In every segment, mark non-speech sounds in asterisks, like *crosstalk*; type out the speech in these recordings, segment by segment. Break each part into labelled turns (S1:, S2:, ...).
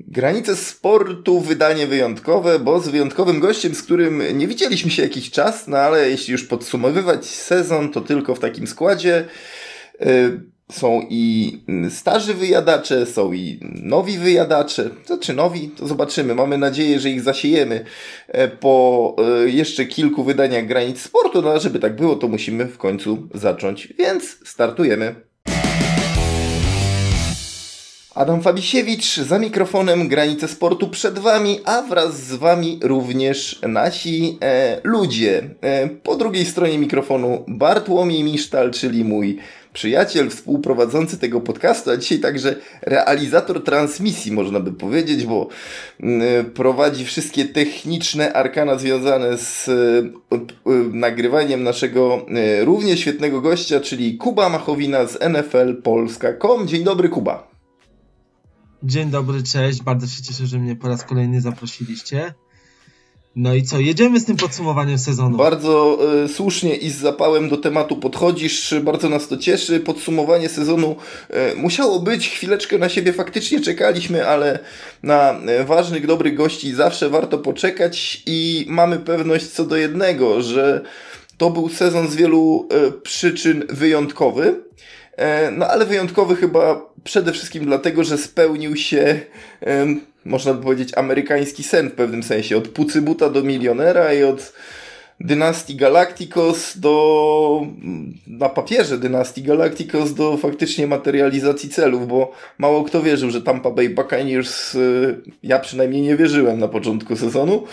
S1: Granice sportu, wydanie wyjątkowe, bo z wyjątkowym gościem, z którym nie widzieliśmy się jakiś czas, no ale jeśli już podsumowywać sezon, to tylko w takim składzie. Y, są i starzy wyjadacze, są i nowi wyjadacze. To czy nowi, to zobaczymy. Mamy nadzieję, że ich zasiejemy e, po e, jeszcze kilku wydaniach granic sportu. No a żeby tak było, to musimy w końcu zacząć. Więc startujemy. Adam Fabisiewicz za mikrofonem Granice Sportu przed Wami, a wraz z Wami również nasi e, ludzie. E, po drugiej stronie mikrofonu Bartłomiej Misztal, czyli mój przyjaciel, współprowadzący tego podcastu, a dzisiaj także realizator transmisji, można by powiedzieć, bo mm, prowadzi wszystkie techniczne arkana związane z e, nagrywaniem naszego e, równie świetnego gościa, czyli Kuba Machowina z NFL Polska.com. Dzień dobry, Kuba.
S2: Dzień dobry, cześć. Bardzo się cieszę, że mnie po raz kolejny zaprosiliście. No i co, jedziemy z tym podsumowaniem sezonu.
S1: Bardzo y, słusznie i z zapałem do tematu podchodzisz, bardzo nas to cieszy. Podsumowanie sezonu y, musiało być, chwileczkę na siebie faktycznie czekaliśmy, ale na y, ważnych, dobrych gości zawsze warto poczekać i mamy pewność co do jednego, że to był sezon z wielu przyczyn wyjątkowy. No ale wyjątkowy chyba przede wszystkim dlatego, że spełnił się można by powiedzieć, amerykański sen w pewnym sensie. Od Pucybuta do milionera i od dynastii Galacticos do na papierze dynastii Galacticos do faktycznie materializacji celów, bo mało kto wierzył, że Tampa Bay Buccaneers, y, ja przynajmniej nie wierzyłem na początku sezonu,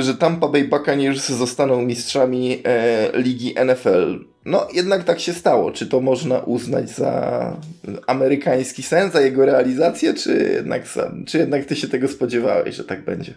S1: że Tampa Bay Buccaneers zostaną mistrzami e, ligi NFL. No, jednak tak się stało. Czy to można uznać za amerykański sen, za jego realizację, czy jednak, czy jednak ty się tego spodziewałeś, że tak będzie?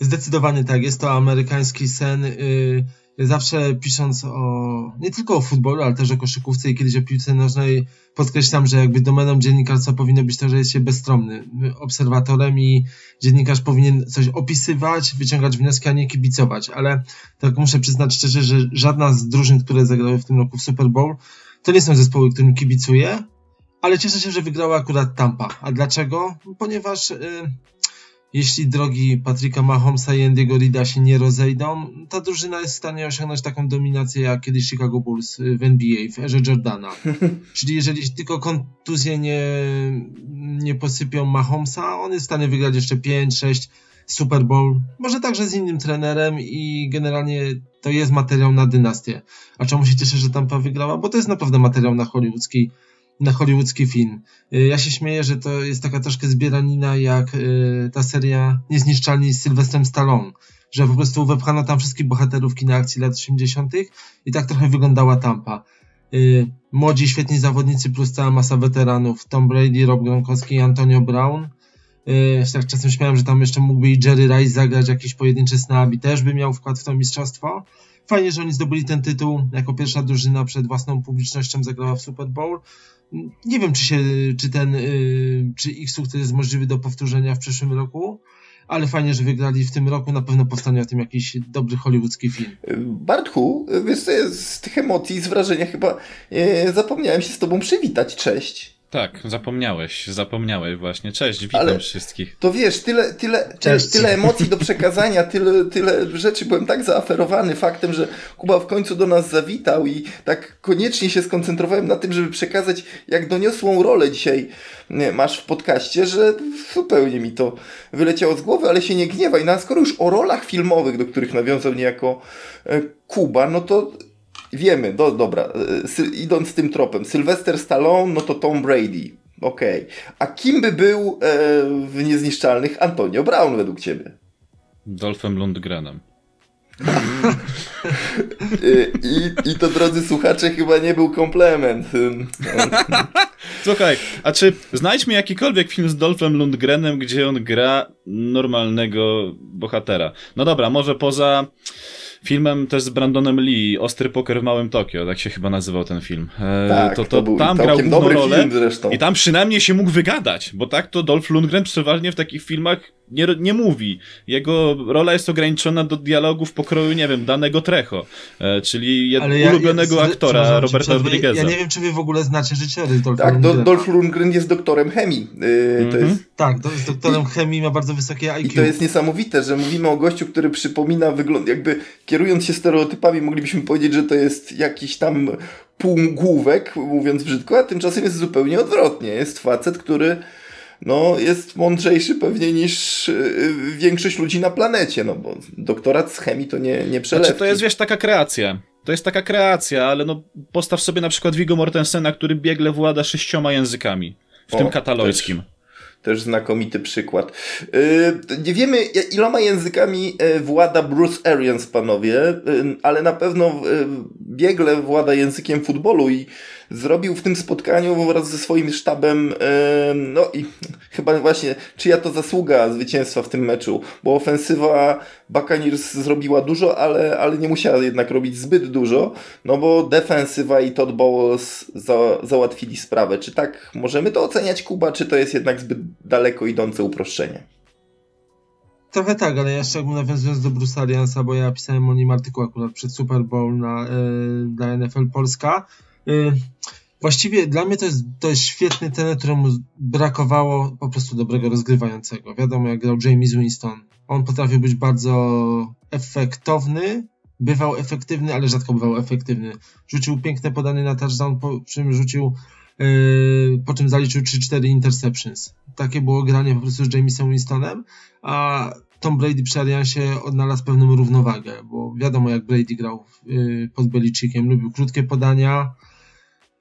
S2: Zdecydowanie tak. Jest to amerykański sen. Yy zawsze pisząc o, nie tylko o futbolu, ale też o koszykówce i kiedyś o piłce nożnej, podkreślam, że jakby domeną dziennikarstwa powinno być to, że jest się bezstronny obserwatorem i dziennikarz powinien coś opisywać, wyciągać wnioski, a nie kibicować. Ale tak muszę przyznać szczerze, że żadna z drużyn, które zagrały w tym roku w Super Bowl, to nie są zespoły, którym kibicuję, ale cieszę się, że wygrała akurat Tampa. A dlaczego? Ponieważ... Yy, jeśli drogi Patryka Mahomesa i Andy'ego Rida się nie rozejdą, ta drużyna jest w stanie osiągnąć taką dominację jak kiedyś Chicago Bulls w NBA, w erze Jordana. *laughs* Czyli jeżeli tylko kontuzje nie, nie posypią Mahomesa, on jest w stanie wygrać jeszcze 5-6 Super Bowl, może także z innym trenerem i generalnie to jest materiał na dynastię. A czemu się cieszę, że Tampa wygrała? Bo to jest naprawdę materiał na hollywoodzki na hollywoodzki film. Y, ja się śmieję, że to jest taka troszkę zbieranina jak y, ta seria Niezniszczalni z Sylwestrem Stallone, że po prostu wepchano tam wszystkich bohaterów kina akcji lat 80. i tak trochę wyglądała Tampa. Y, młodzi, świetni zawodnicy plus cała masa weteranów. Tom Brady, Rob Gronkowski i Antonio Brown. Tak czasem śmiałem, że tam jeszcze mógłby i Jerry Rice zagrać jakiś pojedynczy snap i też by miał wkład w to mistrzostwo. Fajnie, że oni zdobyli ten tytuł jako pierwsza drużyna przed własną publicznością zagrała w Super Bowl. Nie wiem, czy się, czy ten, y, czy ich sukces jest możliwy do powtórzenia w przyszłym roku, ale fajnie, że wygrali w tym roku. Na pewno powstanie o tym jakiś dobry hollywoodzki film.
S1: Bartku, wiesz, z tych emocji, z wrażenia chyba e, zapomniałem się z tobą przywitać. Cześć.
S3: Tak, zapomniałeś, zapomniałeś właśnie. Cześć, witam Ale wszystkich.
S1: To wiesz, tyle, tyle, tyle, tyle emocji do przekazania, tyle, tyle rzeczy. Byłem tak zaaferowany faktem, że Kuba w końcu do nas zawitał i tak koniecznie się skoncentrowałem na tym, żeby przekazać, jak doniosłą rolę dzisiaj masz w podcaście, że zupełnie mi to wyleciało z głowy, ale się nie gniewaj. No a skoro już o rolach filmowych, do których nawiązał niejako e, Kuba, no to wiemy, do, dobra, sy, idąc tym tropem, Sylvester Stallone, no to Tom Brady. Okej. Okay. A kim by był e, w Niezniszczalnych Antonio Brown według ciebie?
S3: Dolphem Lundgrenem.
S1: I, I to, drodzy słuchacze, chyba nie był komplement.
S3: Słuchaj, a czy znajdźmy jakikolwiek film z Dolphem Lundgrenem, gdzie on gra normalnego bohatera? No dobra, może poza filmem też z Brandonem Lee, Ostry Poker w Małym Tokio, tak się chyba nazywał ten film.
S1: E, tak,
S3: to, to, to tam grał
S1: główną rolę i
S3: tam przynajmniej się mógł wygadać, bo tak to Dolph Lundgren przeważnie w takich filmach nie, nie mówi. Jego rola jest ograniczona do dialogów pokroju, nie wiem, danego Trecho, e, czyli ja, ulubionego ja, aktora Roberta Rodrigueza.
S2: Ja nie wiem, czy wy w ogóle znacie życiorys
S1: Dolpha Tak, do, Dolph Lundgren jest doktorem chemii. Yy, to mhm. jest...
S2: Tak, to jest doktorem I, chemii, ma bardzo wysokie IQ.
S1: I to jest niesamowite, że mówimy o gościu, który przypomina wygląd, jakby kierując się stereotypami, moglibyśmy powiedzieć, że to jest jakiś tam półgłówek, mówiąc brzydko, a tymczasem jest zupełnie odwrotnie. Jest facet, który no, jest mądrzejszy pewnie niż y, większość ludzi na planecie, no bo doktorat z chemii to nie, nie przelewki. Znaczy,
S3: to jest, wiesz, taka kreacja. To jest taka kreacja, ale no postaw sobie na przykład Viggo Mortensena, który biegle włada sześcioma językami, w o, tym katalońskim. Też
S1: też znakomity przykład. Yy, nie wiemy, iloma językami e, włada Bruce Arians, panowie, yy, ale na pewno yy, biegle włada językiem futbolu i zrobił w tym spotkaniu wraz ze swoim sztabem, no i *laughs* chyba właśnie czyja to zasługa zwycięstwa w tym meczu, bo ofensywa Buccaneers zrobiła dużo, ale, ale nie musiała jednak robić zbyt dużo, no bo defensywa i Todd Bowles za, załatwili sprawę. Czy tak możemy to oceniać, Kuba, czy to jest jednak zbyt daleko idące uproszczenie?
S2: Trochę tak, ale jeszcze jakby nawiązując do Bruce Ariansa, bo ja pisałem o nim artykuł akurat przed Super Bowl na, yy, dla NFL Polska, właściwie dla mnie to jest, świetny ten, któremu brakowało po prostu dobrego rozgrywającego. Wiadomo, jak grał James Winston. On potrafił być bardzo efektowny, bywał efektywny, ale rzadko bywał efektywny. Rzucił piękne podanie na touchdown, po czym rzucił, yy, po czym zaliczył 3-4 interceptions. Takie było granie po prostu z Jamesem Winstonem, a Tom Brady przy Ariansie odnalazł pewną równowagę, bo wiadomo jak Brady grał yy, pod Belicickiem, lubił krótkie podania,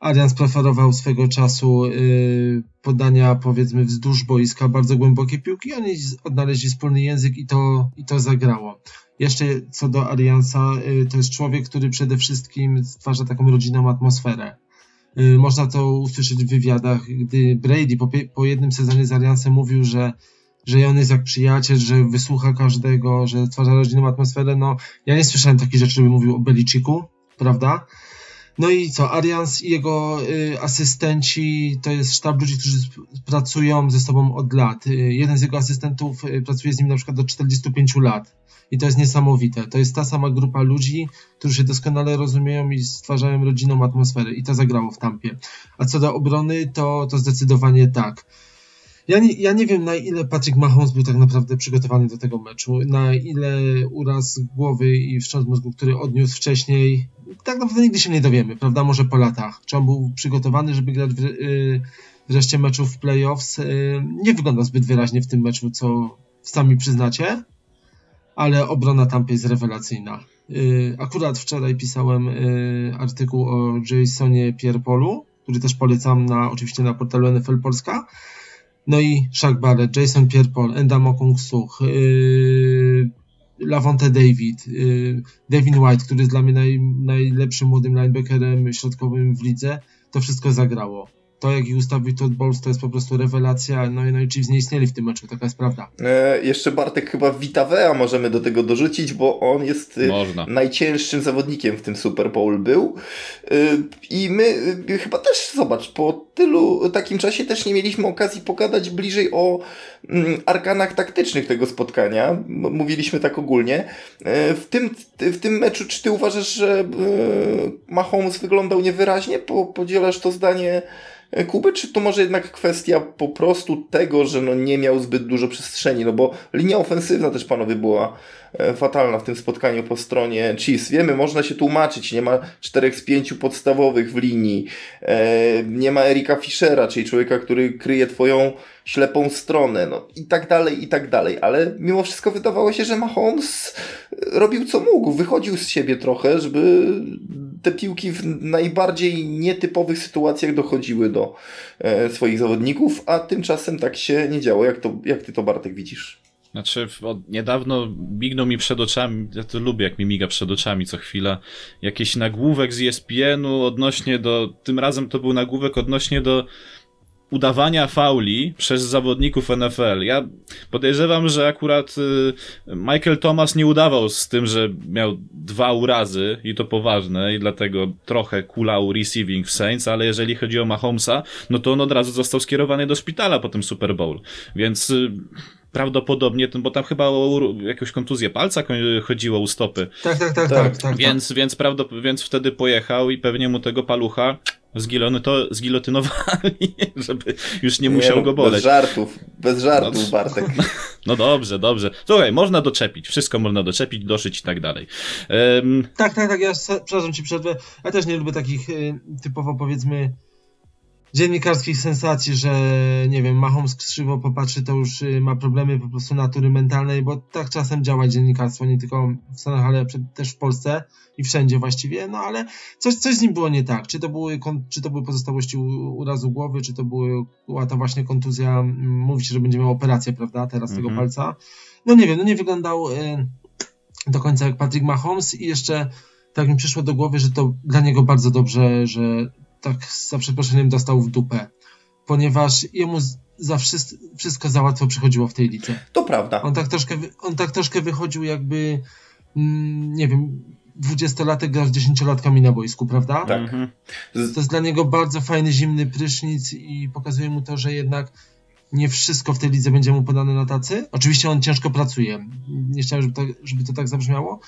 S2: Arians preferował swego czasu y, podania powiedzmy wzdłuż boiska, bardzo głębokie piłki, oni odnaleźli wspólny język i to, i to zagrało. Jeszcze co do Ariansa, y, to jest człowiek, który przede wszystkim stwarza taką rodzinną atmosferę. Y, można to usłyszeć w wywiadach, gdy Brady po, po jednym sezonie z Ariansem mówił, że że on jest jak przyjaciel, że wysłucha każdego, że stwarza rodzinną atmosferę. No, ja nie słyszałem takich rzeczy, żeby mówił o Beliciku, prawda? No i co, Arians i jego y, asystenci to jest sztab ludzi, którzy pracują ze sobą od lat. Y, jeden z jego asystentów y, pracuje z nim na przykład do 45 lat. I to jest niesamowite. To jest ta sama grupa ludzi, którzy się doskonale rozumieją i stwarzają rodzinną atmosferę. I to zagrało w tampie. A co do obrony, to, to zdecydowanie tak. Ja nie, ja nie wiem, na ile Patrick Mahomes był tak naprawdę przygotowany do tego meczu, na ile uraz głowy i wstrząs mózgu, który odniósł wcześniej, tak naprawdę nigdy się nie dowiemy, prawda? Może po latach. Czy on był przygotowany, żeby grać w, yy, wreszcie meczów w playoffs? Yy, nie wygląda zbyt wyraźnie w tym meczu, co sami przyznacie, ale obrona Tampy jest rewelacyjna. Yy, akurat wczoraj pisałem yy, artykuł o Jasonie Pierpolu, który też polecam na, oczywiście na portalu NFL Polska. No i Shaq Barrett, Jason Pierpol, Enda Mokung-Such, yy, Lavonte David, yy, Devin White, który jest dla mnie naj, najlepszym młodym linebackerem środkowym w lidze, to wszystko zagrało to, jak ich ustawił Todd Bowles, to jest po prostu rewelacja. No, no i Chiefs nie istnieli w tym meczu, taka jest prawda.
S1: E, jeszcze Bartek chyba Witawea możemy do tego dorzucić, bo on jest e, Można. najcięższym zawodnikiem w tym Super Bowl był. E, I my e, chyba też, zobacz, po tylu takim czasie też nie mieliśmy okazji pogadać bliżej o mm, arkanach taktycznych tego spotkania. Mówiliśmy tak ogólnie. E, w tym, w tym meczu, czy ty uważasz, że e, Mahomes wyglądał niewyraźnie? Po, podzielasz to zdanie Kuby, czy to może jednak kwestia po prostu tego, że no nie miał zbyt dużo przestrzeni, no bo linia ofensywna też panowie była e, fatalna w tym spotkaniu po stronie Chiefs. Wiemy, można się tłumaczyć, nie ma czterech z pięciu podstawowych w linii, e, nie ma Erika Fischera, czyli człowieka, który kryje twoją ślepą stronę, no i tak dalej, i tak dalej, ale mimo wszystko wydawało się, że Mahomes robił co mógł, wychodził z siebie trochę, żeby te piłki w najbardziej nietypowych sytuacjach dochodziły do e, swoich zawodników, a tymczasem tak się nie działo. Jak, to, jak ty to Bartek widzisz?
S3: Znaczy, od niedawno mignął mi przed oczami, ja to lubię, jak mi miga przed oczami co chwila, jakiś nagłówek z ESPN-u odnośnie do, tym razem to był nagłówek odnośnie do udawania fauli przez zawodników NFL. Ja podejrzewam, że akurat y, Michael Thomas nie udawał z tym, że miał dwa urazy i to poważne i dlatego trochę kulał receiving w Saints, ale jeżeli chodzi o Mahomesa, no to on od razu został skierowany do szpitala po tym Super Bowl. Więc y, prawdopodobnie, bo tam chyba o jakąś kontuzję palca chodziło u stopy.
S2: Tak, tak, tak, tak. tak, tak
S3: więc, tak. Więc, prawdop- więc wtedy pojechał i pewnie mu tego palucha zgilony to zgilotynowali, *laughs* żeby już nie musiał nie, go boleć.
S1: Bez żartów, bez żartów, no, Bartek. *laughs*
S3: No dobrze, dobrze. Słuchaj, można doczepić, wszystko można doczepić, doszyć i tak dalej.
S2: Um... Tak, tak, tak, ja przepraszam ci przerwę. Ja też nie lubię takich y, typowo powiedzmy dziennikarskich sensacji, że nie wiem, Mahomes krzywo popatrzy, to już y, ma problemy po prostu natury mentalnej, bo tak czasem działa dziennikarstwo, nie tylko w Stanach, ale też w Polsce i wszędzie właściwie, no ale coś, coś z nim było nie tak. Czy to były, czy to były pozostałości urazu głowy, czy to była ta właśnie kontuzja, mówi się, że będzie miał operację, prawda, teraz tego mhm. palca. No nie wiem, no nie wyglądał y, do końca jak Patrick Mahomes i jeszcze tak mi przyszło do głowy, że to dla niego bardzo dobrze, że tak za przeproszeniem dostał w dupę, ponieważ jemu za wszystko, wszystko za łatwo przychodziło w tej lidze.
S1: To prawda.
S2: On tak troszkę, on tak troszkę wychodził jakby, mm, nie wiem, dwudziestolatek gra z dziesięciolatkami na boisku, prawda?
S1: Tak. Mhm.
S2: To jest dla niego bardzo fajny, zimny prysznic i pokazuje mu to, że jednak nie wszystko w tej lidze będzie mu podane na tacy. Oczywiście on ciężko pracuje. Nie chciałem, żeby, tak, żeby to tak zabrzmiało,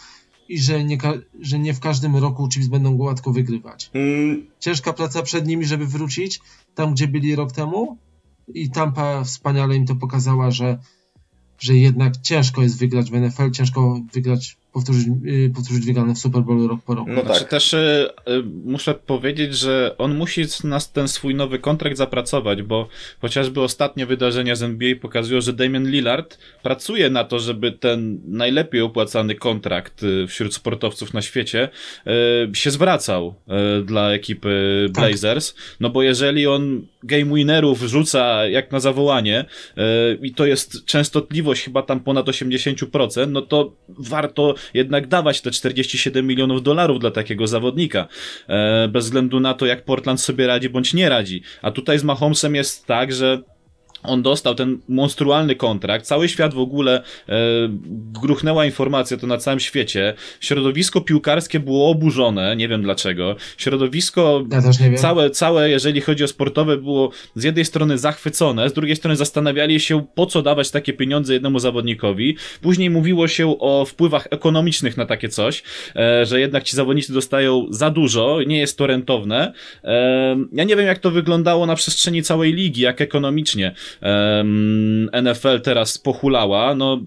S2: i że nie, że nie w każdym roku Chiefs będą gładko wygrywać. Mm. Ciężka praca przed nimi, żeby wrócić tam, gdzie byli rok temu i Tampa wspaniale im to pokazała, że, że jednak ciężko jest wygrać w NFL, ciężko wygrać powtórzyć, y, powtórzyć wygrane w Super Bowl rok po roku.
S3: No znaczy, tak. Też y, y, muszę powiedzieć, że on musi na ten swój nowy kontrakt zapracować, bo chociażby ostatnie wydarzenia z NBA pokazują, że Damian Lillard pracuje na to, żeby ten najlepiej opłacany kontrakt y, wśród sportowców na świecie y, się zwracał y, dla ekipy tak. Blazers, tak. no bo jeżeli on game winnerów rzuca jak na zawołanie i to jest częstotliwość chyba tam ponad 80%, no to warto jednak dawać te 47 milionów dolarów dla takiego zawodnika, e, bez względu na to, jak Portland sobie radzi bądź nie radzi. A tutaj z Mahomesem jest tak, że on dostał ten monstrualny kontrakt, cały świat w ogóle e, gruchnęła informacja to na całym świecie. Środowisko piłkarskie było oburzone, nie wiem dlaczego. Środowisko
S2: ja
S3: całe, całe, jeżeli chodzi o sportowe, było z jednej strony zachwycone, z drugiej strony zastanawiali się, po co dawać takie pieniądze jednemu zawodnikowi. Później mówiło się o wpływach ekonomicznych na takie coś, e, że jednak ci zawodnicy dostają za dużo, nie jest to rentowne. E, ja nie wiem, jak to wyglądało na przestrzeni całej ligi, jak ekonomicznie um, NFL teraz pochulała, no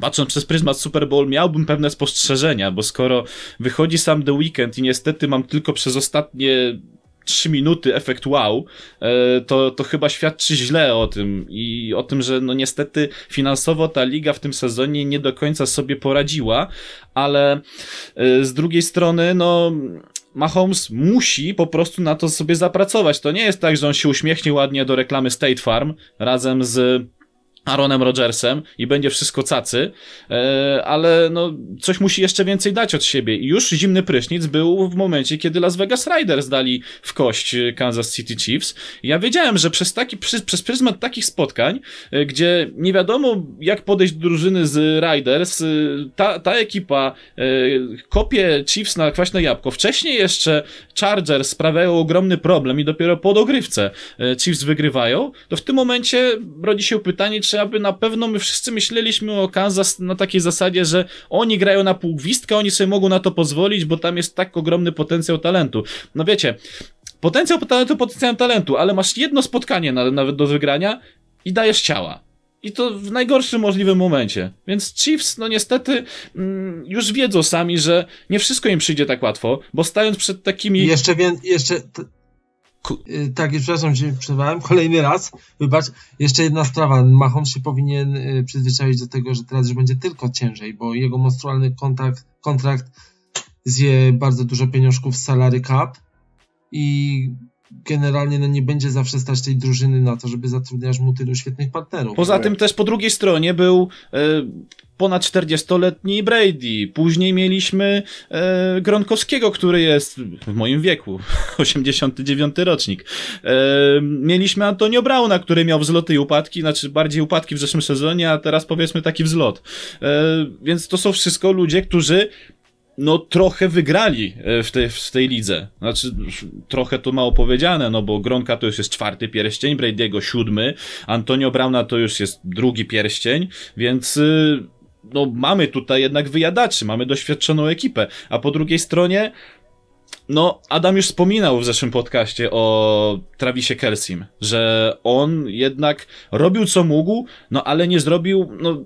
S3: patrząc przez pryzmat Super Bowl, miałbym pewne spostrzeżenia, bo skoro wychodzi sam The Weekend i niestety mam tylko przez ostatnie 3 minuty efekt wow, e, to, to chyba świadczy źle o tym i o tym, że no niestety finansowo ta liga w tym sezonie nie do końca sobie poradziła, ale e, z drugiej strony, no Mahomes musi po prostu na to sobie zapracować. To nie jest tak, że on się uśmiechnie ładnie do reklamy State Farm razem z Aaronem Rodgersem i będzie wszystko cacy, e, ale no, coś musi jeszcze więcej dać od siebie. I już zimny prysznic był w momencie, kiedy Las Vegas Riders dali w kość Kansas City Chiefs. I ja wiedziałem, że przez, taki, przez, przez pryzmat takich spotkań, e, gdzie nie wiadomo jak podejść do drużyny z Riders, e, ta, ta ekipa kopie Chiefs na kwaśne jabłko. Wcześniej jeszcze Chargers sprawiają ogromny problem i dopiero po dogrywce Chiefs wygrywają, to w tym momencie rodzi się pytanie, czy aby na pewno my wszyscy myśleliśmy o Kansas na takiej zasadzie, że oni grają na pół gwizdka, oni sobie mogą na to pozwolić, bo tam jest tak ogromny potencjał talentu. No wiecie, potencjał talentu, potencjał talentu, ale masz jedno spotkanie na, nawet do wygrania i dajesz ciała. I to w najgorszym możliwym momencie. Więc Chiefs, no niestety, mm, już wiedzą sami, że nie wszystko im przyjdzie tak łatwo, bo stając przed takimi.
S2: Jeszcze, wie, jeszcze Y, tak, przepraszam, że przerwałem *laughs* kolejny raz. Wybacz, jeszcze jedna sprawa. Mahomes się powinien y, przyzwyczaić do tego, że teraz już będzie tylko ciężej, bo jego monstrualny kontrakt, kontrakt zje bardzo dużo pieniążków z salary cap i generalnie no, nie będzie zawsze stać tej drużyny na to, żeby zatrudniać mu tylu świetnych partnerów.
S3: Poza tym też po drugiej stronie był e, ponad 40-letni Brady. Później mieliśmy e, Gronkowskiego, który jest w moim wieku, *laughs* 89 rocznik. E, mieliśmy Antonio Brauna, który miał wzloty i upadki, znaczy bardziej upadki w zeszłym sezonie, a teraz powiedzmy taki wzlot. E, więc to są wszystko ludzie, którzy no trochę wygrali e, w tej, w tej lidze. Znaczy, trochę to mało powiedziane, no bo Gronka to już jest czwarty pierścień, Brady'ego siódmy, Antonio Brauna to już jest drugi pierścień, więc y, no mamy tutaj jednak wyjadaczy, mamy doświadczoną ekipę, a po drugiej stronie no, Adam już wspominał w zeszłym podcaście o Travisie Kelsim, że on jednak robił co mógł, no ale nie zrobił, no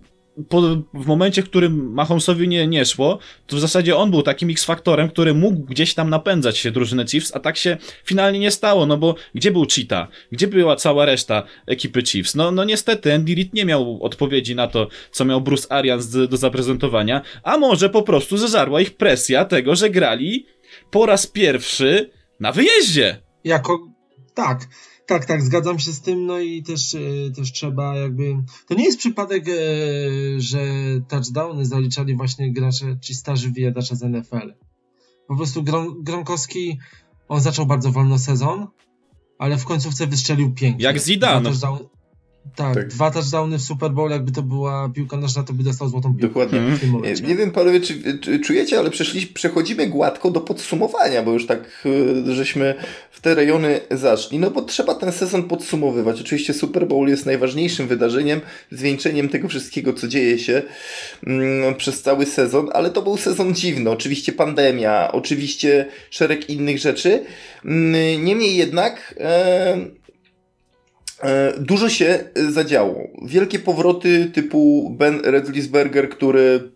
S3: po, w momencie, w którym Mahomesowi nie, nie szło, to w zasadzie on był takim X-faktorem, który mógł gdzieś tam napędzać się drużynę Chiefs, a tak się finalnie nie stało, no bo gdzie był Cheetah? Gdzie była cała reszta ekipy Chiefs? No, no niestety Andy Reid nie miał odpowiedzi na to, co miał Bruce Arians do, do zaprezentowania, a może po prostu zeżarła ich presja tego, że grali po raz pierwszy na wyjeździe.
S2: Jako, tak. Tak, tak, zgadzam się z tym, no i też, e, też trzeba jakby... To nie jest przypadek, e, że touchdowny zaliczali właśnie gracze, czy starzy wyjadacze z NFL. Po prostu Gron Gronkowski, on zaczął bardzo wolno sezon, ale w końcówce wystrzelił pięknie.
S3: Jak Zidane.
S2: Tak, tak, dwa touchdowny w Super Bowl, jakby to była piłka nożna, to by dostał złotą piłkę.
S1: Dokładnie. Nie, nie wiem, panowie, czy, czy, czujecie, ale przeszli, przechodzimy gładko do podsumowania, bo już tak e, żeśmy w te rejony zaszli. No bo trzeba ten sezon podsumowywać. Oczywiście Super Bowl jest najważniejszym wydarzeniem, zwieńczeniem tego wszystkiego, co dzieje się mm, przez cały sezon, ale to był sezon dziwny. Oczywiście pandemia, oczywiście szereg innych rzeczy. Mm, niemniej jednak. E, dużo się zadziało. Wielkie powroty typu Ben Redlisberger, który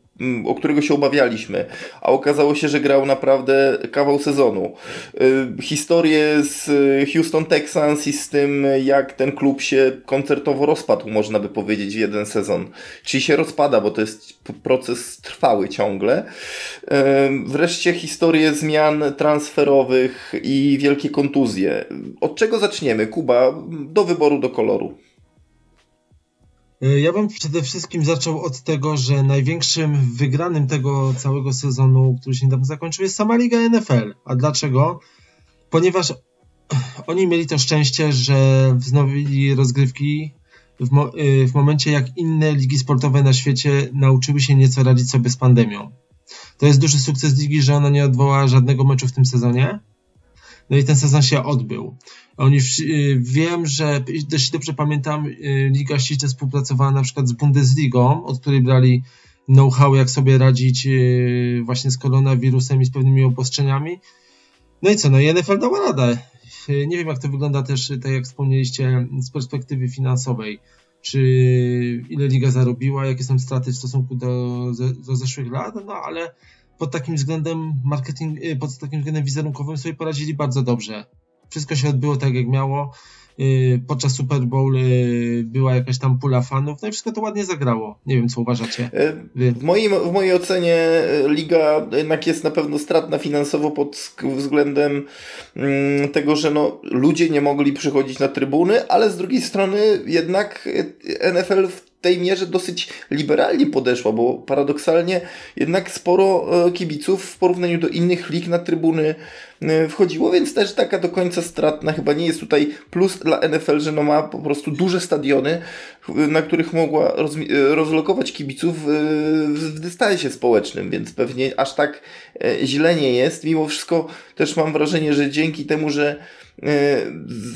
S1: o którego się obawialiśmy, a okazało się, że grał naprawdę kawał sezonu. Y, historie z Houston Texans i z tym, jak ten klub się koncertowo rozpadł, można by powiedzieć, w jeden sezon. Czyli się rozpada, bo to jest proces trwały ciągle. Y, wreszcie historie zmian transferowych i wielkie kontuzje. Od czego zaczniemy? Kuba, do wyboru, do koloru.
S2: E, ja bym przede wszystkim zaczął od tego, że największym wygranym tego całego sezonu, który się niedawno zakończył, jest sama Liga NFL. A dlaczego? Ponieważ oni mieli to szczęście, że wznowili rozgrywki w, mo e, w momencie, jak inne ligi sportowe na świecie nauczyły się nieco radzić sobie z pandemią. To jest duży sukces ligi, że ona nie odwołała żadnego meczu w tym sezonie. No i ten sezon się odbył. Oni y, wiem, że jeśli dobrze pamiętam, y, Liga ściśle współpracowała na przykład z Bundesligą, od której brali know-how, jak sobie radzić y, właśnie z koronawirusem i z pewnymi obostrzeniami. No i co, no i NFL dała radę. Nie wiem, jak to wygląda też, tak jak wspomnieliście, z perspektywy finansowej. Czy ile liga zarobiła, jakie są straty w stosunku do, do zeszłych lat, no ale pod takim względem marketing, pod takim względem wizerunkowym sobie poradzili bardzo dobrze. Wszystko się odbyło tak, jak miało. Y, podczas Super Bowl y, była jakaś tam pula fanów, no i wszystko to ładnie zagrało. Nie wiem, co uważacie.
S1: W, moim, w mojej ocenie liga jednak jest na pewno stratna finansowo pod względem mm, tego, że no, ludzie nie mogli przychodzić na trybuny, ale z drugiej strony jednak NFL w tej mierze dosyć liberalnie podeszła, bo paradoksalnie jednak sporo e, kibiców w porównaniu do innych lig na trybuny wchodziło, więc też taka do końca stratna chyba nie jest tutaj plus dla NFL, że no ma po prostu duże stadiony, na których mogła e, rozlokować kibiców w dystansie społecznym, więc pewnie aż tak źle nie jest. Mimo wszystko też mam wrażenie, że dzięki temu, że E,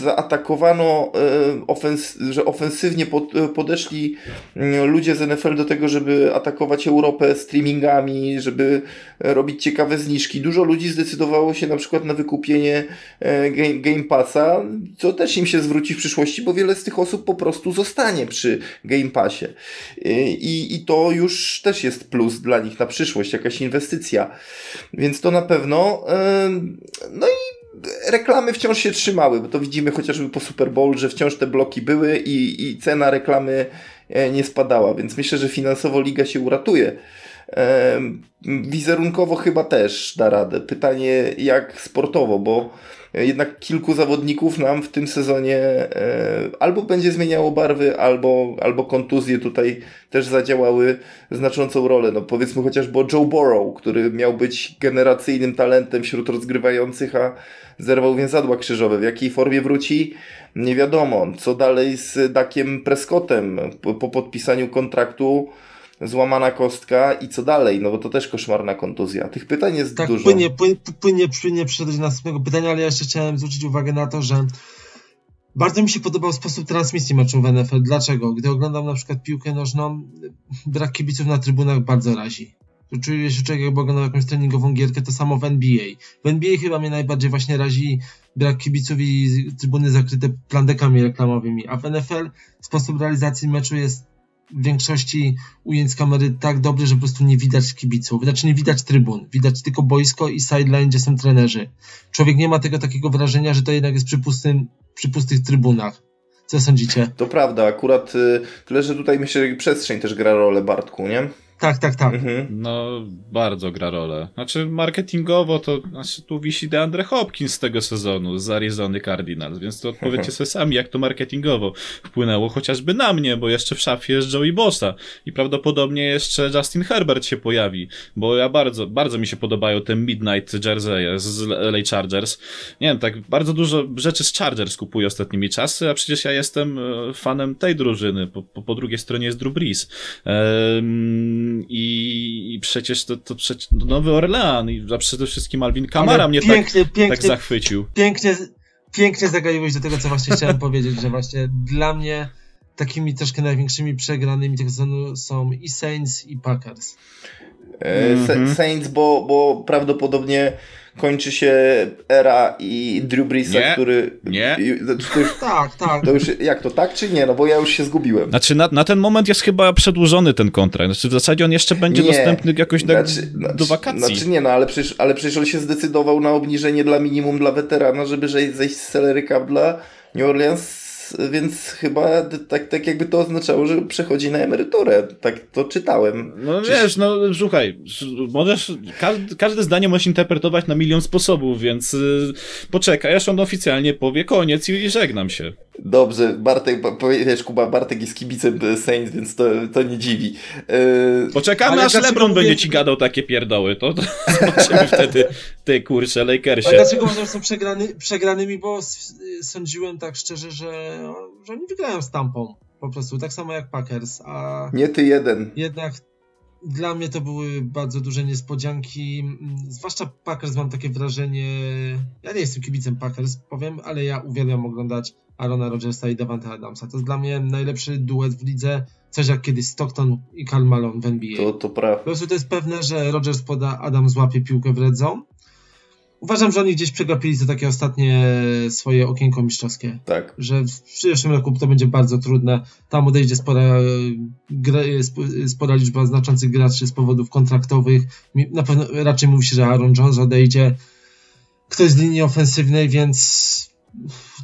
S1: zaatakowano, e, ofens że ofensywnie podeszli mm, ludzie z NFL do tego, żeby atakować Europę streamingami, żeby robić ciekawe zniżki. Dużo ludzi zdecydowało się na przykład na wykupienie e, Game Passa, co też im się zwróci w przyszłości, bo wiele z tych osób po prostu zostanie przy Game Passie. I, i to już też jest plus dla nich na przyszłość, jakaś inwestycja. Więc to na pewno. No i reklamy wciąż się trzymały, bo to widzimy chociażby po Super Bowl, że wciąż te bloki były i, i cena reklamy e, nie spadała, więc myślę, że finansowo liga się uratuje Wizerunkowo chyba też da radę. Pytanie jak sportowo, bo jednak kilku zawodników nam w tym sezonie e, albo będzie zmieniało barwy, albo, albo kontuzje tutaj też zadziałały znaczącą rolę. No powiedzmy chociażby Joe Burrow, który miał być generacyjnym talentem wśród rozgrywających, a zerwał więzadła krzyżowe. W jakiej formie wróci? Nie wiadomo. Co dalej z Dakiem Prescottem po podpisaniu kontraktu? Złamana kostka i co dalej, no bo to też koszmarna kontuzja. Tych pytań jest
S2: tak,
S1: dużo.
S2: Płynie, płynie, płynie, płynie do następnego pytania, ale ja jeszcze chciałem zwrócić uwagę na to, że bardzo mi się podobał sposób transmisji meczu w NFL. Dlaczego? Gdy oglądam na przykład piłkę nożną, brak kibiców na trybunach bardzo razi. Czuję się człowiek, jakby oglądał jakąś treningową gierkę, to samo w NBA. W NBA chyba mnie najbardziej właśnie razi brak kibiców i trybuny zakryte plandekami reklamowymi, a w NFL sposób realizacji meczu jest w większości ujęć kamery tak dobry, że po prostu nie widać kibiców. Znaczy nie widać trybun, widać tylko boisko i sideline, gdzie są trenerzy. Człowiek nie ma tego takiego wrażenia, że to jednak jest przy, pustym, przy pustych trybunach. Co sądzicie?
S1: To prawda, akurat y, tyle, że tutaj myślę, że przestrzeń też gra rolę Bartku, nie?
S2: Tak, tak, tak.
S3: Mhm. No, bardzo gra rolę. Znaczy, marketingowo to, znaczy, tu wisi DeAndre Hopkins z tego sezonu, z Arizony Cardinals, więc to odpowiedzcie sobie sami, jak to marketingowo wpłynęło chociażby na mnie, bo jeszcze w szafie jest Joey Bossa i prawdopodobnie jeszcze Justin Herbert się pojawi, bo ja bardzo, bardzo mi się podobają te Midnight Jersey z LA Chargers. Nie wiem, tak bardzo dużo rzeczy z Chargers kupuję ostatnimi czasy, a przecież ja jestem e, fanem tej drużyny, po, po, po drugiej stronie jest Drew Brees. Ehm, i, i przecież to, to przecież Nowy Orlean i przede wszystkim Alvin Kamara Ale mnie tak- pięknie, tak, pięknie, tak zachwycił.
S2: Pięknie, pięknie zagaiłeś do tego, co właśnie chciałem *laughs* powiedzieć, że właśnie dla mnie takimi troszkę największymi przegranymi tego sezonu są i Saints i Packers.
S1: Mm -hmm. Saints, bo, bo prawdopodobnie kończy się era i Drew Breesa,
S3: nie,
S1: który...
S3: Nie,
S2: to już, Tak, tak.
S1: To już, jak to, tak czy nie? No bo ja już się zgubiłem.
S3: Znaczy na, na ten moment jest chyba przedłużony ten kontrakt. Znaczy w zasadzie on jeszcze będzie nie. dostępny jakoś do, znaczy, do znaczy- wakacji.
S1: Znaczy nie, no ale przecież, ale przecież on się zdecydował na obniżenie dla minimum dla weterana, żeby zejść z salary cap dla New Orleans więc chyba tak, tak jakby to oznaczało, że przechodzi na emeryturę. Tak to czytałem.
S3: No Czyż... wiesz, no słuchaj, możesz, każde, każde zdanie możesz interpretować na milion sposobów, więc yy, poczekaj, aż on oficjalnie powie koniec i żegnam się.
S1: Dobrze, Bartek, wiesz, Kuba, Bartek jest kibicem Saints, więc to, to nie dziwi.
S3: Yy... Poczekamy, Ale aż LeBron mówię... będzie ci gadał takie pierdoły, to, to *laughs* zobaczymy wtedy te kurcze Lakersie.
S2: Ale dlaczego może są przegrany, przegranymi, bo sądziłem tak szczerze, że, że oni wygrają z tampą, po prostu, tak samo jak Packers, a...
S1: Nie ty jeden.
S2: Jednak dla mnie to były bardzo duże niespodzianki. Zwłaszcza Packers mam takie wrażenie. Ja nie jestem kibicem Packers, powiem, ale ja uwielbiam oglądać Arona Rodgersa i Davante Adamsa. To jest dla mnie najlepszy duet w lidze. Coś jak kiedyś Stockton i Karl Malone w NBA.
S1: To, to prawda.
S2: Po prostu to jest pewne, że Rodgers poda, Adam złapie piłkę w red zone Uważam, że oni gdzieś przegapili to takie ostatnie swoje okienko mistrzowskie.
S1: Tak.
S2: Że w przyszłym roku to będzie bardzo trudne. Tam odejdzie spora, spora liczba znaczących graczy z powodów kontraktowych. Na pewno raczej mówi się, że Aaron Jones odejdzie. Ktoś z linii ofensywnej, więc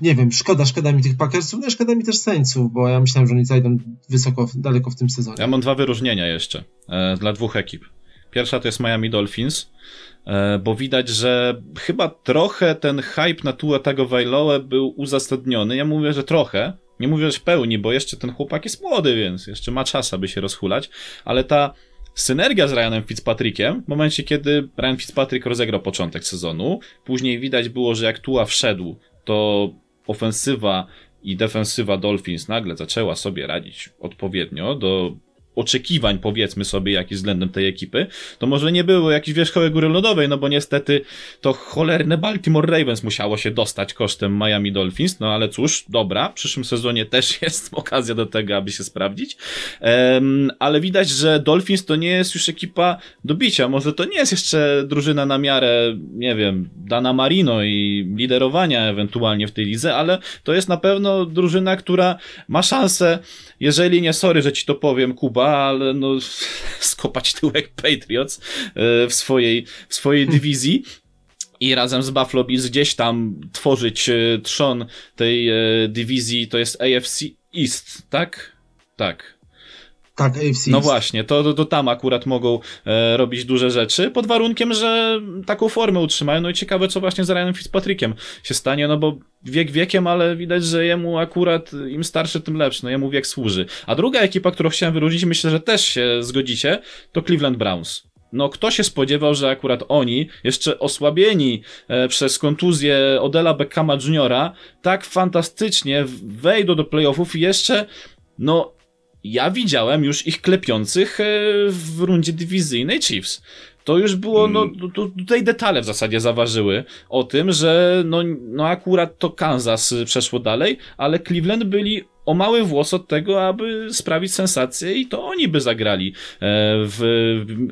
S2: nie wiem, szkoda, szkoda mi tych Packersów, no szkoda mi też Saintsów, bo ja myślałem, że oni zajdą wysoko, daleko w tym sezonie.
S3: Ja mam dwa wyróżnienia jeszcze e, dla dwóch ekip. Pierwsza to jest Miami Dolphins, E, bo widać, że chyba trochę ten hype na Tua Tagovailoa był uzasadniony. Ja mówię, że trochę, nie mówię, że w pełni, bo jeszcze ten chłopak jest młody, więc jeszcze ma czas, aby się rozhulać, ale ta synergia z Ryanem Fitzpatrickiem, w momencie kiedy Ryan Fitzpatrick rozegrał początek sezonu, później widać było, że jak Tua wszedł, to ofensywa i defensywa Dolphins nagle zaczęła sobie radzić odpowiednio do oczekiwań, powiedzmy sobie, jakich względem tej ekipy, to może nie było jakiejś wierzchołek góry lodowej, no bo niestety to cholerne Baltimore Ravens musiało się dostać kosztem Miami Dolphins, no ale cóż, dobra, w przyszłym sezonie też *laughs* jest okazja do tego, aby się sprawdzić, um, ale widać, że Dolphins to nie jest już ekipa do bicia, może to nie jest jeszcze drużyna na miarę, nie wiem, Dana Marino i liderowania ewentualnie w tej lidze, ale to jest na pewno drużyna, która ma szansę, jeżeli nie, sorry, że ci to powiem, Kuba, ale no, *laughs* skopać tyłek Patriots e, w swojej, w swojej dywizji i razem z Buffalo Bills gdzieś tam tworzyć e, trzon tej e, dywizji, to jest AFC East, tak? Tak.
S2: Tak, AFC.
S3: No właśnie, to, to, to tam akurat mogą e, robić duże rzeczy, pod warunkiem, że taką formę utrzymają. No i ciekawe, co właśnie z Ryanem Fitzpatrickiem się stanie, no bo wiek wiekiem, ale widać, że jemu akurat im starszy, tym lepszy. No jemu wiek służy. A druga ekipa, którą chciałem wyróżnić, myślę, że też się zgodzicie, to Cleveland Browns. No, kto się spodziewał, że akurat oni, jeszcze osłabieni e, przez kontuzję Odela Beckhama Juniora, tak fantastycznie wejdą do playoffów i jeszcze, no, ja widziałem już ich klepiących e, w rundzie dywizyjnej Chiefs. To już było, no mm. to, tutaj detale w zasadzie zaważyły o tym, że no, no akurat to Kansas przeszło dalej, ale Cleveland byli o mały włos od tego, aby sprawić sensację i to oni by zagrali e, w,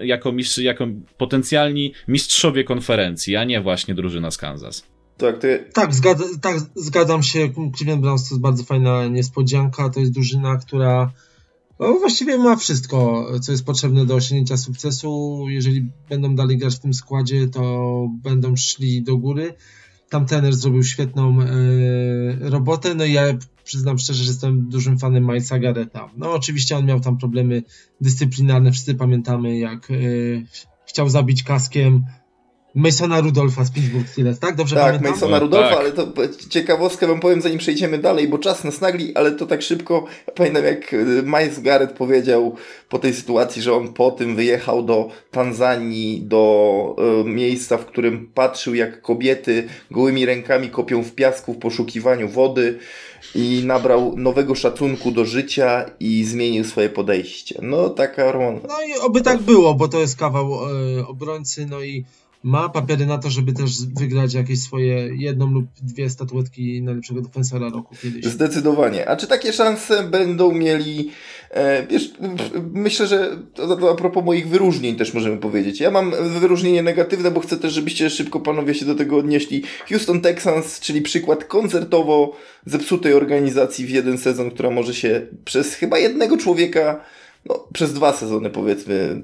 S3: jako, mistrz, jako potencjalni mistrzowie konferencji, a nie właśnie drużyna z Kansas.
S2: Tak, ty... tak, zgad tak, zgadzam się. Cleveland Browns to jest bardzo fajna niespodzianka. To jest drużyna, która no, właściwie ma wszystko, co jest potrzebne do osiągnięcia sukcesu. Jeżeli będą dalej grać w tym składzie, to będą szli do góry. Tam trener zrobił świetną e, robotę, no i ja przyznam szczerze, że jestem dużym fanem Milesa Garreta. No oczywiście on miał tam problemy dyscyplinarne, wszyscy pamiętamy jak e, chciał zabić kaskiem Masona Rudolfa z Pittsburgh Steelers, tak? Dobrze
S1: tak,
S2: pamiętam?
S1: Masona Rudolfa, tak. ale to ciekawostkę wam powiem, zanim przejdziemy dalej, bo czas nas nagli, ale to tak szybko. Ja pamiętam, jak e, Miles Garrett powiedział po tej sytuacji, że on po tym wyjechał do Tanzanii, do y, miejsca, w którym patrzył, jak kobiety gołymi rękami kopią w piasku w poszukiwaniu wody i nabrał nowego szacunku do życia i zmienił swoje podejście. No, taka Ron.
S2: No i oby tak było, bo to jest kawał y, obrońcy, no i ma papiery na to, żeby też wygrać jakieś swoje jedną lub dwie statuetki najlepszego defensora roku kiedyś.
S1: Zdecydowanie. A czy takie szanse będą mieli e, wiesz, myślę, że to, to a propos moich wyróżnień też możemy powiedzieć. Ja mam wyróżnienie negatywne, bo chcę też, żebyście szybko panowie się do tego odnieśli. Houston Texans, czyli przykład koncertowo zepsutej organizacji w jeden sezon, która może się przez chyba jednego człowieka no, przez dwa sezony powiedzmy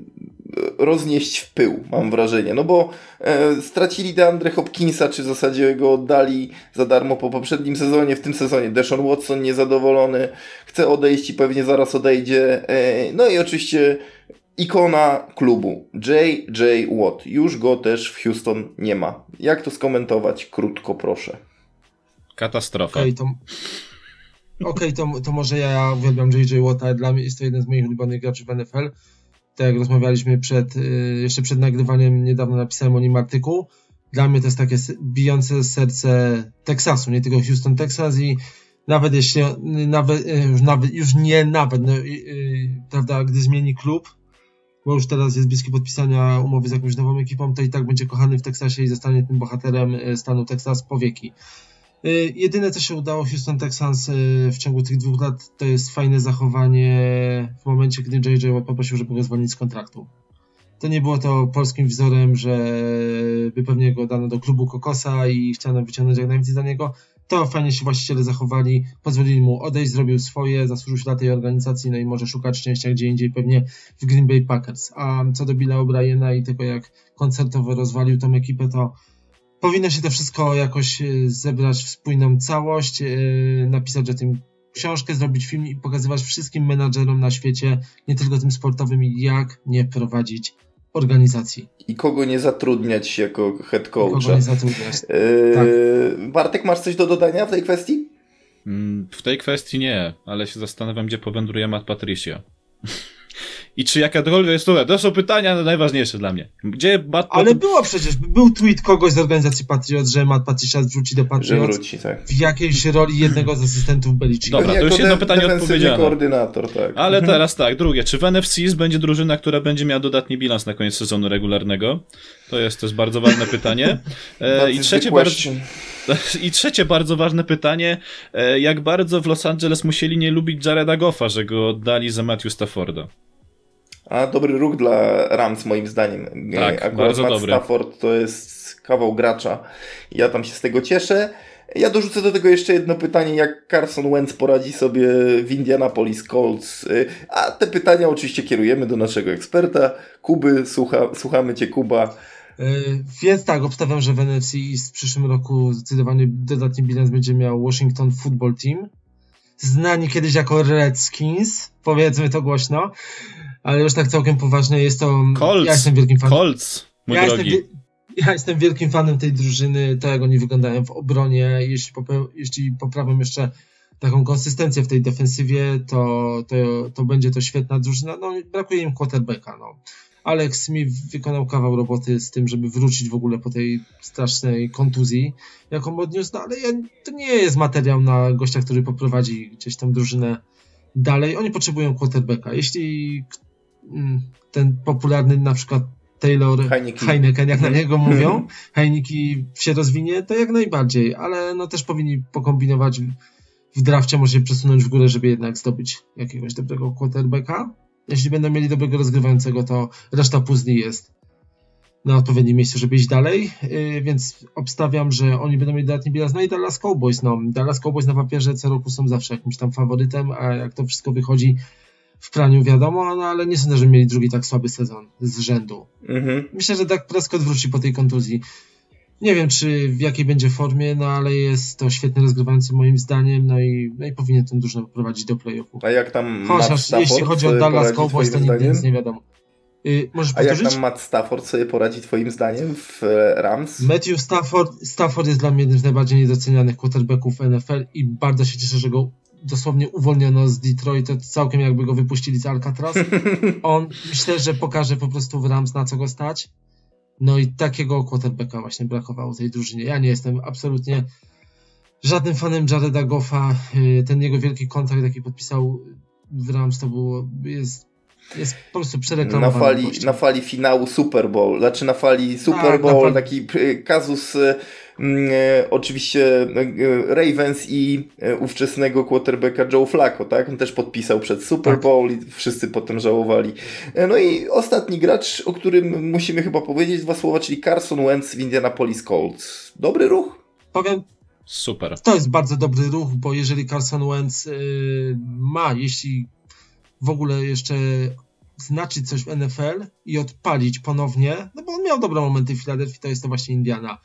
S1: roznieść w pył, mam wrażenie. No bo e, stracili Deandre Hopkinsa, czy w zasadzie go oddali za darmo po poprzednim sezonie. W tym sezonie Deshaun Watson niezadowolony, chce odejść i pewnie zaraz odejdzie. E, no i oczywiście ikona klubu, J.J. Watt. Już go też w Houston nie ma. Jak to skomentować? Krótko proszę.
S3: Katastrofa.
S2: Okay, to... Okej, okay, to, to może ja uwielbiam J.J. Watt, dla mnie jest to jeden z moich ulubionych graczy w NFL tak jak rozmawialiśmy przed, y, jeszcze przed nagrywaniem, niedawno napisałem o nim artykuł. Dla mnie to jest takie bijące serce Teksasu, nie tylko Houston, Texas i nawet jeśli, nawet, y, już, nawet, już nie nawet, no, prawda, gdy zmieni klub, bo już teraz jest bliski podpisania umowy z jakąś nową ekipą, to i tak będzie kochany w Teksasie i zostanie tym bohaterem y, stanu Teksas po wieki. Y, jedyne, co się udało Houston Texans y, w ciągu tych dwóch lat, to jest fajne zachowanie w momencie, gdy JJ poprosił, żeby go zwolnić z kontraktu. To nie było to polskim wzorem, że by pewnie go dano do klubu Kokosa i chciano wyciągnąć jak najwięcej za niego. To fajnie się właściciele zachowali, pozwolili mu odejść, zrobił swoje, zasłużył się dla tej organizacji, no i może szukać szczęścia gdzie indziej, pewnie w Green Bay Packers. A co do Billa O'Briena i tego, jak koncertowo rozwalił tą ekipę, to powinno się to wszystko jakoś e, zebrać w spójną całość, e, napisać o tym książkę, zrobić film i pokazywać wszystkim menadżerom na świecie, nie tylko tym sportowym, jak nie prowadzić organizacji.
S1: I kogo nie zatrudniać jako head coacha.
S2: Kogo nie zatrudniać.
S1: Yy, tak. Bartek, masz coś do dodania w tej kwestii?
S3: Mm, w tej kwestii nie, ale się zastanawiam, gdzie powędruje Matt Patricia i czy jakakolwiek jest to, to są pytania najważniejsze dla mnie. Gdzie Matt
S2: Ale było przecież, był tweet kogoś z organizacji Patriot, że Matt Patricia wróci do Patriot.
S1: Że wróci, tak.
S2: W jakiejś roli jednego z asystentów Belichicka.
S3: Dobra, to już jedno pytanie odpowiedziane.
S1: koordynator, tak.
S3: Ale mhm. teraz tak, drugie. Czy w NFC będzie drużyna, która będzie miała dodatni bilans na koniec sezonu regularnego? To jest też bardzo ważne pytanie.
S1: E, I trzecie bardzo... *laughs*
S3: I trzecie bardzo ważne pytanie, e, jak bardzo w Los Angeles musieli nie lubić Jareda Goffa, że go oddali za Matthew Stafforda?
S1: A dobry ruch dla Rams moim zdaniem.
S3: Tak, Akurat bardzo
S1: Matt
S3: dobry.
S1: Stafford to jest kawał gracza. Ja tam się z tego cieszę. Ja dorzucę do tego jeszcze jedno pytanie, jak Carson Wentz poradzi sobie w Indianapolis Colts. Y, a te pytania oczywiście kierujemy do naszego eksperta, Kuby. Słucha, słuchamy Cię, Kuba.
S2: Yy, więc tak, obstawiam, że w NFC w przyszłym roku zdecydowanie dodatni bilans będzie miał Washington Football Team. znani kiedyś jako Redskins, powiedzmy to głośno, ale już tak całkiem poważnie jest to...
S3: Colts, ja jestem wielkim fanem. Colts, mój ja drogi. Jestem,
S2: ja jestem wielkim fanem tej drużyny, to jak oni wyglądają w obronie, jeśli, jeśli poprawią jeszcze taką konsystencję w tej defensywie, to, to, to będzie to świetna drużyna. No, brakuje im quarterbacka. No. Alex Smith wykonał kawał roboty z tym, żeby wrócić w ogóle po tej strasznej kontuzji, jaką odniósł, no ale to nie jest materiał na gościa, który poprowadzi gdzieś tam drużynę dalej. Oni potrzebują quarterbacka. Jeśli ten popularny na przykład Taylor Heineken, Heineken jak na niego mhm. mówią, Heineken się rozwinie, to jak najbardziej, ale no też powinni pokombinować w drafcie, może się przesunąć w górę, żeby jednak zdobyć jakiegoś dobrego quarterbacka. Jeśli będą mieli dobrego rozgrywającego, to reszta puzli jest na odpowiednim miejscu, żeby iść dalej, yy, więc obstawiam, że oni będą mieli dodatni bilans. No i Dallas Cowboys, no Dallas Cowboys na papierze co roku są zawsze jakimś tam faworytem, a jak to wszystko wychodzi w praniu wiadomo, no ale nie sądzę, że mieli drugi tak słaby sezon z rzędu. Mhm. Myślę, że Dak Prescott wróci po tej kontuzji. Nie wiem, czy w jakiej będzie formie, no ale jest to świetny rozgrywający moim zdaniem, no i, no i powinien tę drużynę prowadzić do playoffu.
S1: A jak tam
S2: Chociaż jeśli chodzi o Dallas Cowboys, to nigdy nic nie wiadomo.
S1: Yy, możesz A jak tam Matt Stafford sobie poradzi twoim zdaniem w e, Rams?
S2: Matthew Stafford, Stafford jest dla mnie jednym z najbardziej niedocenianych quarterbacków NFL i bardzo się cieszę, że go dosłownie uwolniono z Detroit, to całkiem jakby go wypuścili z Alcatraz. *laughs* On myślę, że pokaże po prostu w Rams na co go stać. No i takiego quarterbacka właśnie brakowało tej drużynie. Ja nie jestem absolutnie żadnym fanem Jareda Goffa. Y, ten jego wielki kontrakt, jaki podpisał w Rams, to było, jest, jest po prostu przereklamowany.
S1: Na fali, na fali finału Super Bowl, znaczy na fali Super tak, Bowl, fali... taki y, kazus y, oczywiście Ravens i ówczesnego quarterbacka Joe Flacco, tak? On też podpisał przed Super tak. Bowl i wszyscy potem żałowali. No i ostatni gracz, o którym musimy chyba powiedzieć dwa słowa, czyli Carson Wentz w Indianapolis Colts. Dobry ruch?
S2: Powiem,
S3: Super.
S2: To jest bardzo dobry ruch, bo jeżeli Carson Wentz yy, ma, jeśli w ogóle jeszcze znaczyć coś w NFL i odpalić ponownie, no bo on miał dobre momenty w Filadelfii, to jest to właśnie Indiana.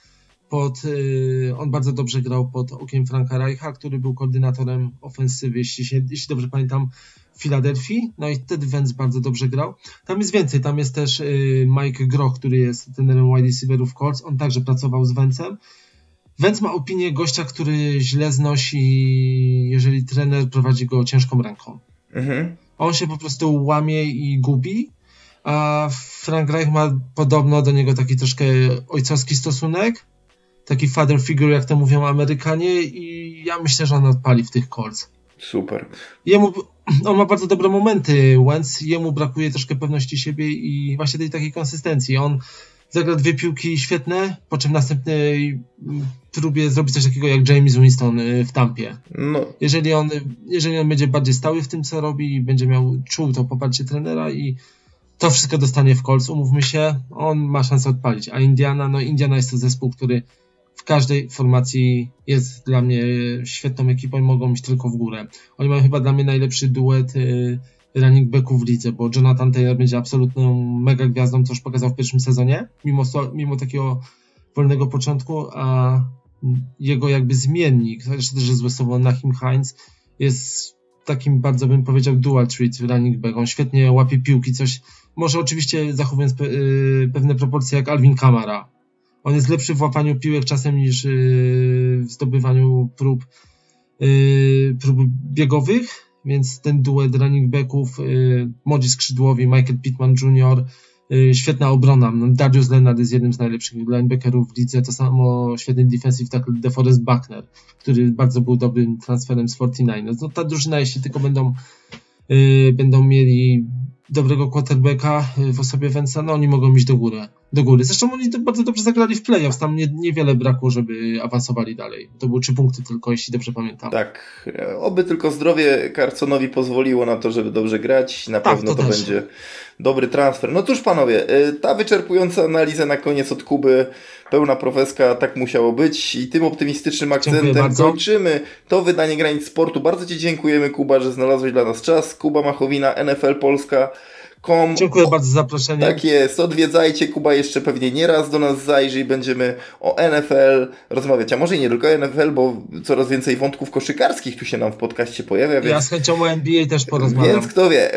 S2: Pod, yy, on bardzo dobrze grał pod okiem Franka Reicha, który był koordynatorem ofensywy, jeśli, się, jeśli dobrze pamiętam, w Filadelfii. No i wtedy Wentz bardzo dobrze grał. Tam jest więcej, tam jest też yy, Mike Groch, który jest trenerem wide receiverów Colts. On także pracował z Wentzem. Wentz ma opinię gościa, który źle znosi, jeżeli trener prowadzi go ciężką ręką. Mhm. On się po prostu łamie i gubi, a Frank Reich ma podobno do niego taki troszkę ojcowski stosunek, taki father figure, jak to mówią Amerykanie i ja myślę, że on odpali w tych Colts.
S1: Super.
S2: Jemu, on ma bardzo dobre momenty, Wentz, jemu brakuje troszkę pewności siebie i właśnie tej takiej konsystencji. On zagra dwie piłki świetne, po czym następnej próbie zrobić coś takiego jak James Winston y, w Tampie. No. Jeżeli, on, jeżeli on będzie bardziej stały w tym, co robi i będzie miał, czuł to poparcie trenera i to wszystko dostanie w kolcu, umówmy się, on ma szansę odpalić. A Indiana, no Indiana jest to zespół, który w każdej formacji jest dla mnie świetną ekipą i mogą iść tylko w górę. Oni mają chyba dla mnie najlepszy duet y, running backów w lidze, bo Jonathan Taylor będzie absolutną mega gwiazdą, co już pokazał w pierwszym sezonie, mimo, mimo takiego wolnego początku, a jego jakby zmiennik, zresztą też złe słowo, Nahim Heinz, jest takim bardzo bym powiedział dual treat running back. On świetnie łapie piłki, coś, może oczywiście zachowując pe, y, pewne proporcje jak Alvin Kamara. On jest lepszy w łapaniu piłek czasem niż y, w zdobywaniu prób, y, prób biegowych, więc ten duet running backów, y, młodzi skrzydłowi, Michael Pittman Jr., świetna obrona. No, Darius Leonard jest jednym z najlepszych linebackerów w lidze, to samo świetny defensive tackle DeForest Buckner, który bardzo był dobrym transferem z 49ers. No ta drużyna, jeśli tylko będą, yy, będą mieli dobrego quarterbacka w osobie Wensa, no oni mogą iść do góry. Do góry. Zresztą oni bardzo dobrze zagrali w playoffs, tam nie, niewiele brakło, żeby awansowali dalej. To były trzy punkty tylko, jeśli dobrze pamiętam.
S1: Tak, oby tylko zdrowie Carsonowi pozwoliło na to, żeby dobrze grać. Na tak, pewno to, to będzie dobry transfer. No cóż panowie, y, ta wyczerpująca analiza na koniec od Kuby, pełna profeska, tak musiało być i tym optymistycznym akcentem kończymy to wydanie Granic Sportu. Bardzo Ci dziękujemy Kuba, że znalazłeś dla nas czas. Kuba Machowina, NFL Polska Com.
S2: Dziękuję bardzo za zaproszenie.
S1: Tak jest, odwiedzajcie. Kuba jeszcze pewnie nie raz do nas zajrzy i będziemy o NFL rozmawiać. A może i nie tylko o NFL, bo coraz więcej wątków koszykarskich tu się nam w podcaście pojawia. Więc...
S2: Ja z chęcią o NBA też porozmawiam.
S1: Więc kto wie,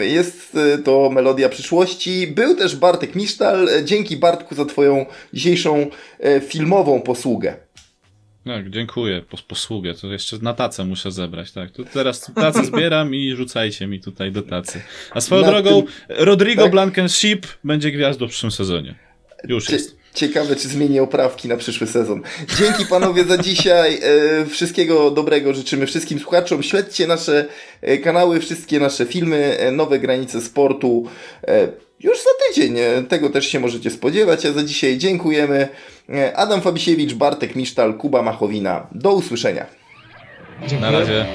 S1: jest y, to melodia przyszłości. Był też Bartek Misztal. Dzięki Bartku za Twoją dzisiejszą e, filmową posługę.
S3: Tak, dziękuję. Po, posługę. To jeszcze na tacę muszę zebrać, tak. Tu teraz tacę zbieram i rzucajcie mi tutaj do tacy. A swoją na drogą, tym... Rodrigo tak? Blankenship będzie gwiazdą w przyszłym sezonie. Już Cie jest.
S1: Ciekawe, czy zmieni oprawki na przyszły sezon. Dzięki panowie za dzisiaj. E, wszystkiego dobrego życzymy wszystkim słuchaczom. Śledźcie nasze e, kanały, wszystkie nasze filmy, e, nowe granice sportu. Już za tydzień tego też się możecie spodziewać, a za dzisiaj dziękujemy. Adam Fabisiewicz, Bartek Misztal, Kuba Machowina. Do usłyszenia.
S3: Dziękuję. Na razie.